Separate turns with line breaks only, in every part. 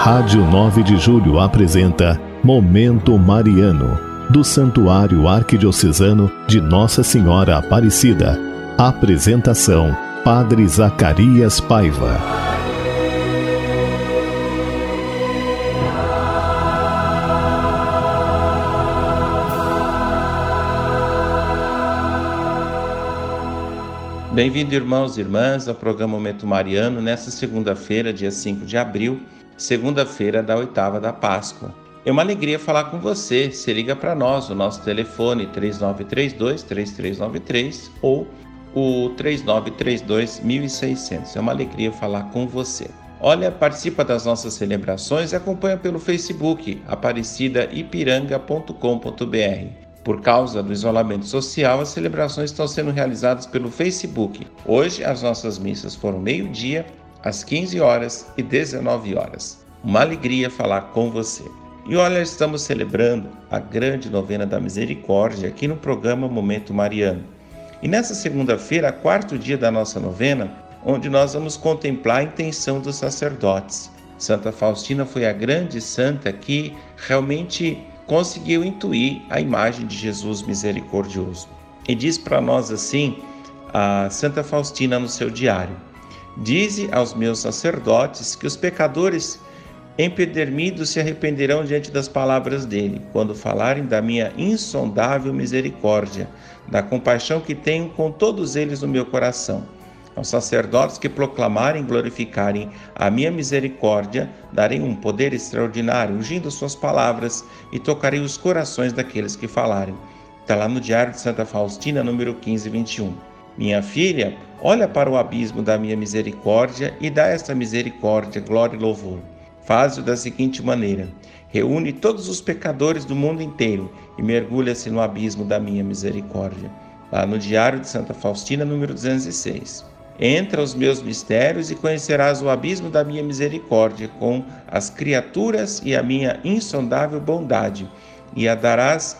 Rádio 9 de Julho apresenta Momento Mariano, do Santuário Arquidiocesano de Nossa Senhora Aparecida. Apresentação: Padre Zacarias Paiva.
Bem-vindo, irmãos e irmãs, ao programa Momento Mariano, nesta segunda-feira, dia 5 de abril, segunda-feira da oitava da Páscoa. É uma alegria falar com você. Se liga para nós, o nosso telefone 3932-3393 ou o 3932-1600. É uma alegria falar com você. Olha, participa das nossas celebrações e acompanha pelo Facebook aparecidaipiranga.com.br. Por causa do isolamento social, as celebrações estão sendo realizadas pelo Facebook. Hoje as nossas missas foram meio-dia às 15 horas e 19 horas. Uma alegria falar com você. E olha, estamos celebrando a grande novena da misericórdia aqui no programa Momento Mariano. E nessa segunda-feira, quarto dia da nossa novena, onde nós vamos contemplar a intenção dos sacerdotes. Santa Faustina foi a grande santa que realmente conseguiu intuir a imagem de Jesus misericordioso. E diz para nós assim a Santa Faustina no seu diário: Dize aos meus sacerdotes que os pecadores empedernidos se arrependerão diante das palavras dele, quando falarem da minha insondável misericórdia, da compaixão que tenho com todos eles no meu coração. Aos sacerdotes que proclamarem e glorificarem a minha misericórdia, darei um poder extraordinário, ungindo suas palavras, e tocarei os corações daqueles que falarem. Está lá no Diário de Santa Faustina, número 15, 21. Minha filha, olha para o abismo da minha misericórdia e dá esta misericórdia glória e louvor. Faz-o da seguinte maneira: reúne todos os pecadores do mundo inteiro e mergulha-se no abismo da minha misericórdia. Lá no Diário de Santa Faustina, número 206. Entra aos meus mistérios e conhecerás o abismo da minha misericórdia com as criaturas e a minha insondável bondade, e a darás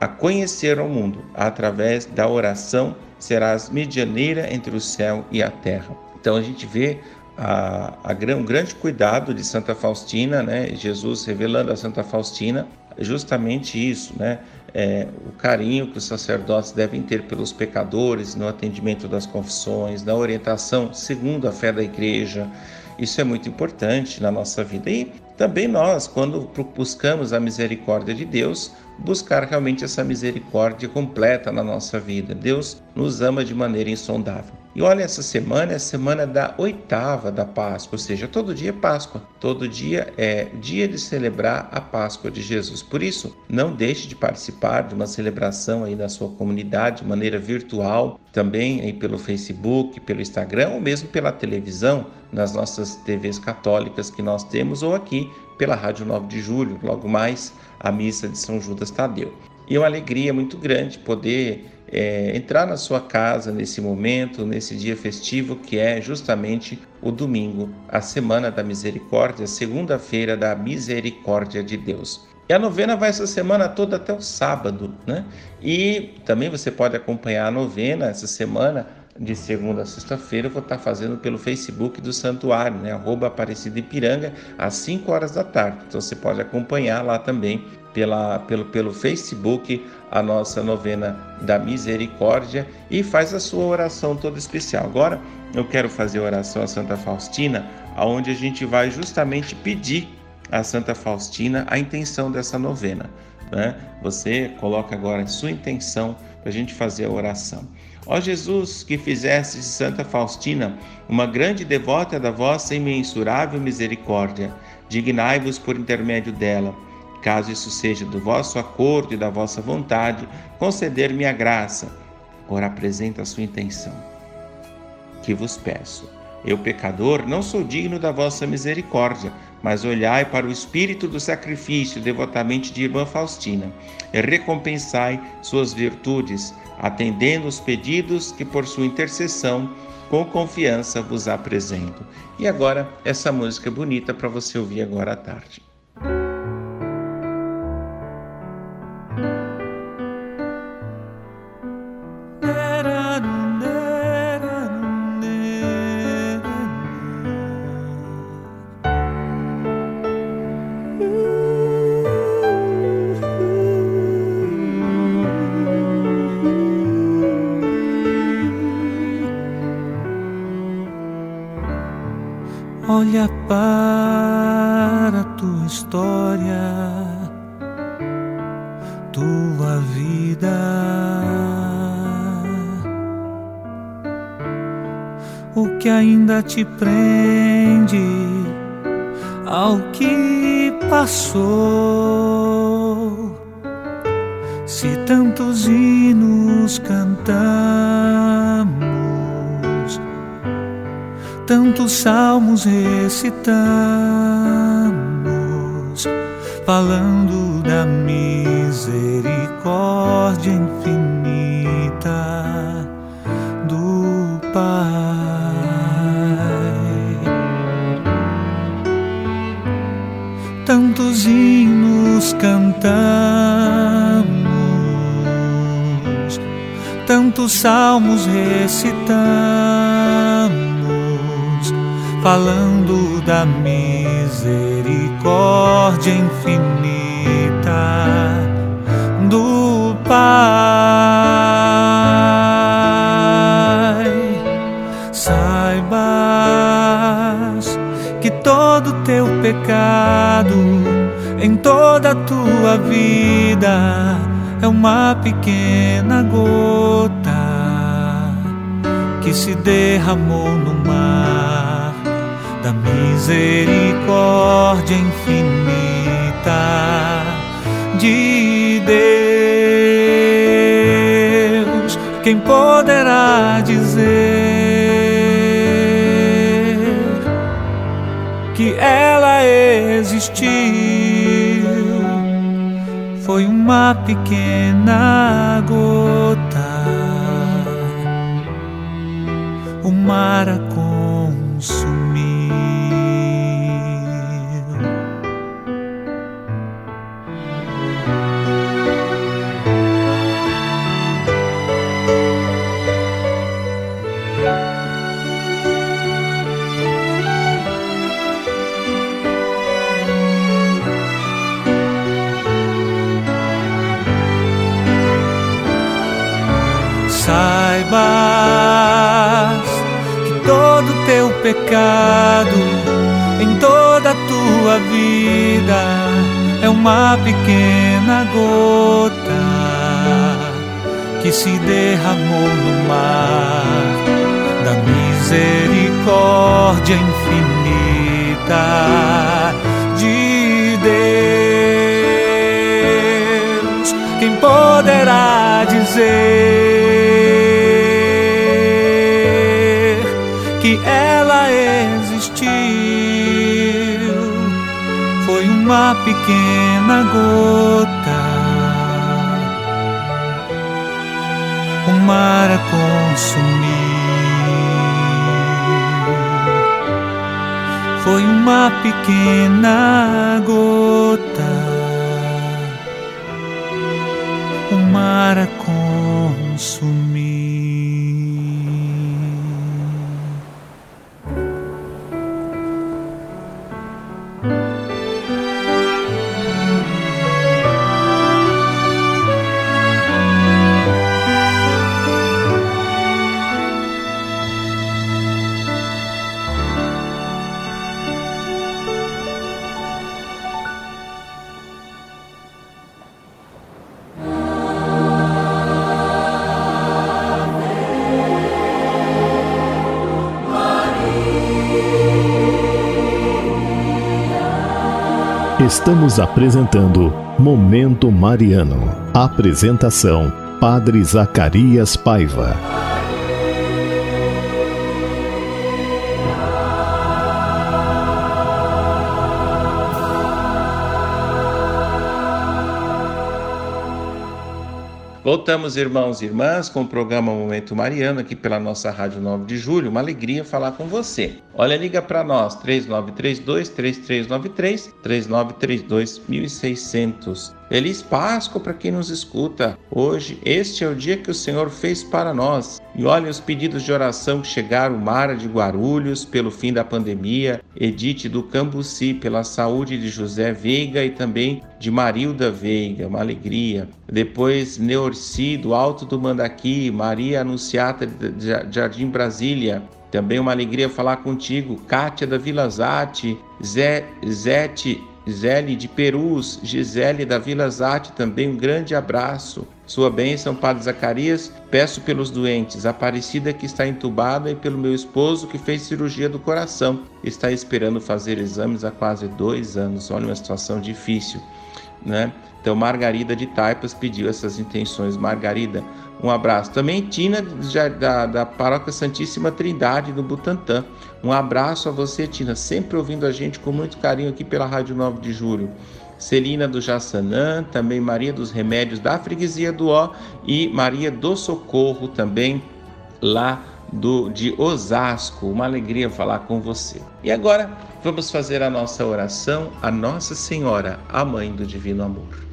a conhecer ao mundo através da oração serás medianeira entre o céu e a terra. Então a gente vê a, a, um grande cuidado de Santa Faustina, né? Jesus revelando a Santa Faustina justamente isso, né? É, o carinho que os sacerdotes devem ter pelos pecadores no atendimento das confissões, na orientação segundo a fé da igreja. Isso é muito importante na nossa vida. E também nós, quando buscamos a misericórdia de Deus, buscar realmente essa misericórdia completa na nossa vida. Deus nos ama de maneira insondável. E olha, essa semana é a semana da oitava da Páscoa, ou seja, todo dia é Páscoa, todo dia é dia de celebrar a Páscoa de Jesus. Por isso, não deixe de participar de uma celebração aí na sua comunidade de maneira virtual, também aí pelo Facebook, pelo Instagram ou mesmo pela televisão, nas nossas TVs católicas que nós temos ou aqui pela Rádio 9 de Julho, logo mais a missa de São Judas Tadeu. E é uma alegria muito grande poder é, entrar na sua casa nesse momento, nesse dia festivo que é justamente o domingo, a Semana da Misericórdia, segunda-feira da Misericórdia de Deus. E a novena vai essa semana toda até o sábado, né? E também você pode acompanhar a novena essa semana de segunda a sexta-feira, eu vou estar fazendo pelo Facebook do Santuário, né? Arroba Aparecida Ipiranga, às 5 horas da tarde. Então você pode acompanhar lá também pela, pelo, pelo Facebook a nossa novena da misericórdia e faz a sua oração toda especial. Agora eu quero fazer a oração a Santa Faustina, aonde a gente vai justamente pedir a Santa Faustina a intenção dessa novena. Né? Você coloca agora a sua intenção para a gente fazer a oração. Ó Jesus, que fizeste de Santa Faustina uma grande devota da vossa imensurável misericórdia, dignai-vos por intermédio dela caso isso seja do vosso acordo e da vossa vontade, conceder-me a graça. Ora, apresenta a sua intenção. Que vos peço. Eu, pecador, não sou digno da vossa misericórdia, mas olhai para o espírito do sacrifício devotamente de irmã Faustina e recompensai suas virtudes, atendendo os pedidos que por sua intercessão com confiança vos apresento. E agora essa música bonita para você ouvir agora à tarde.
Olha para a tua história, tua vida. O que ainda te prende ao que passou? Se tantos hinos cantamos tantos salmos recitamos, falando da misericórdia infinita do Pai. Tantos hinos cantamos, tantos salmos recitamos falando da misericórdia infinita do Pai. Saibas que todo teu pecado em toda a tua vida é uma pequena gota que se derramou no mar misericórdia infinita de Deus. Quem poderá dizer que ela existiu? Foi uma pequena gota, o mar a consumir. pecado em toda a tua vida é uma pequena gota que se derramou no mar da misericórdia infinita de Deus. Quem poderá dizer? Uma pequena gota, o mar a consumir. Foi uma pequena gota, o mar a consumir.
Estamos apresentando Momento Mariano. Apresentação: Padre Zacarias Paiva.
Voltamos, irmãos e irmãs, com o programa Momento Mariano, aqui pela nossa Rádio 9 de Julho. Uma alegria falar com você. Olha, liga para nós, 3932-3393, 3932-1600. Feliz Páscoa para quem nos escuta. Hoje, este é o dia que o Senhor fez para nós. E olhem os pedidos de oração que chegaram: Mara de Guarulhos, pelo fim da pandemia, Edite do Cambuci, pela saúde de José Veiga e também de Marilda Veiga, uma alegria. Depois, Neorci, do Alto do Mandaqui, Maria Anunciata de Jardim Brasília, Também uma alegria falar contigo, Kátia da Vila Zate, Zé, Zete, Zélie de Perus, Gisele da Vila Zate, também um grande abraço. Sua bênção, Padre Zacarias. Peço pelos doentes, Aparecida que está entubada e pelo meu esposo que fez cirurgia do coração. Está esperando fazer exames há quase dois anos. Olha uma situação difícil, né? Então, Margarida de Taipas pediu essas intenções. Margarida, um abraço. Também Tina, da, da Paróquia Santíssima Trindade, do Butantã. Um abraço a você, Tina, sempre ouvindo a gente com muito carinho aqui pela Rádio 9 de Julho. Celina do Jassanã, também Maria dos Remédios da Freguesia do Ó e Maria do Socorro também lá do de Osasco. Uma alegria falar com você. E agora vamos fazer a nossa oração a Nossa Senhora, a mãe do divino amor.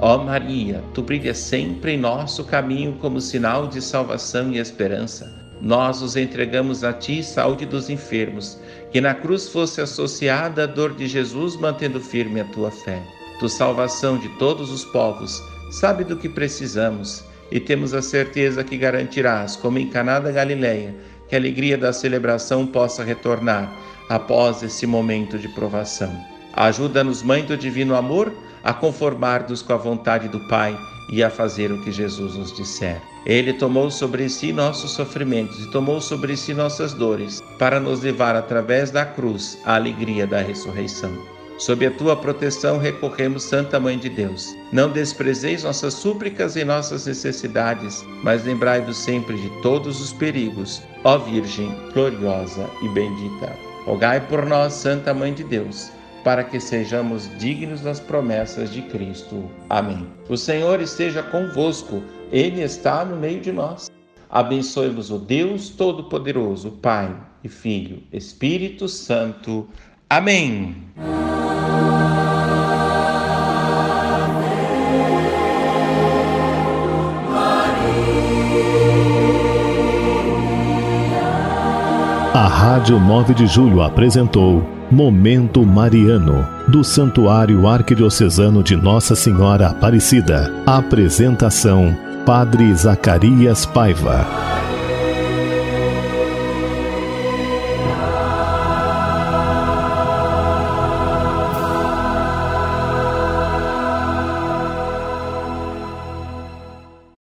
Ó Maria, tu brilhas sempre em nosso caminho como sinal de salvação e esperança. Nós os entregamos a ti, saúde dos enfermos, que na cruz fosse associada a dor de Jesus, mantendo firme a tua fé. Tu, salvação de todos os povos, sabe do que precisamos e temos a certeza que garantirás, como em Caná da Galileia, que a alegria da celebração possa retornar após esse momento de provação. Ajuda-nos, Mãe do Divino Amor, a conformar-nos com a vontade do Pai e a fazer o que Jesus nos disser. Ele tomou sobre si nossos sofrimentos e tomou sobre si nossas dores, para nos levar através da cruz à alegria da ressurreição. Sob a tua proteção recorremos, Santa Mãe de Deus. Não desprezeis nossas súplicas e nossas necessidades, mas lembrai-vos sempre de todos os perigos, ó Virgem gloriosa e bendita. Rogai por nós, Santa Mãe de Deus para que sejamos dignos das promessas de Cristo. Amém. O Senhor esteja convosco, Ele está no meio de nós. Abençoe-vos o Deus Todo-Poderoso, Pai e Filho, Espírito Santo. Amém.
Rádio 9 de Julho apresentou Momento Mariano, do Santuário Arquidiocesano de Nossa Senhora Aparecida. Apresentação: Padre Zacarias Paiva.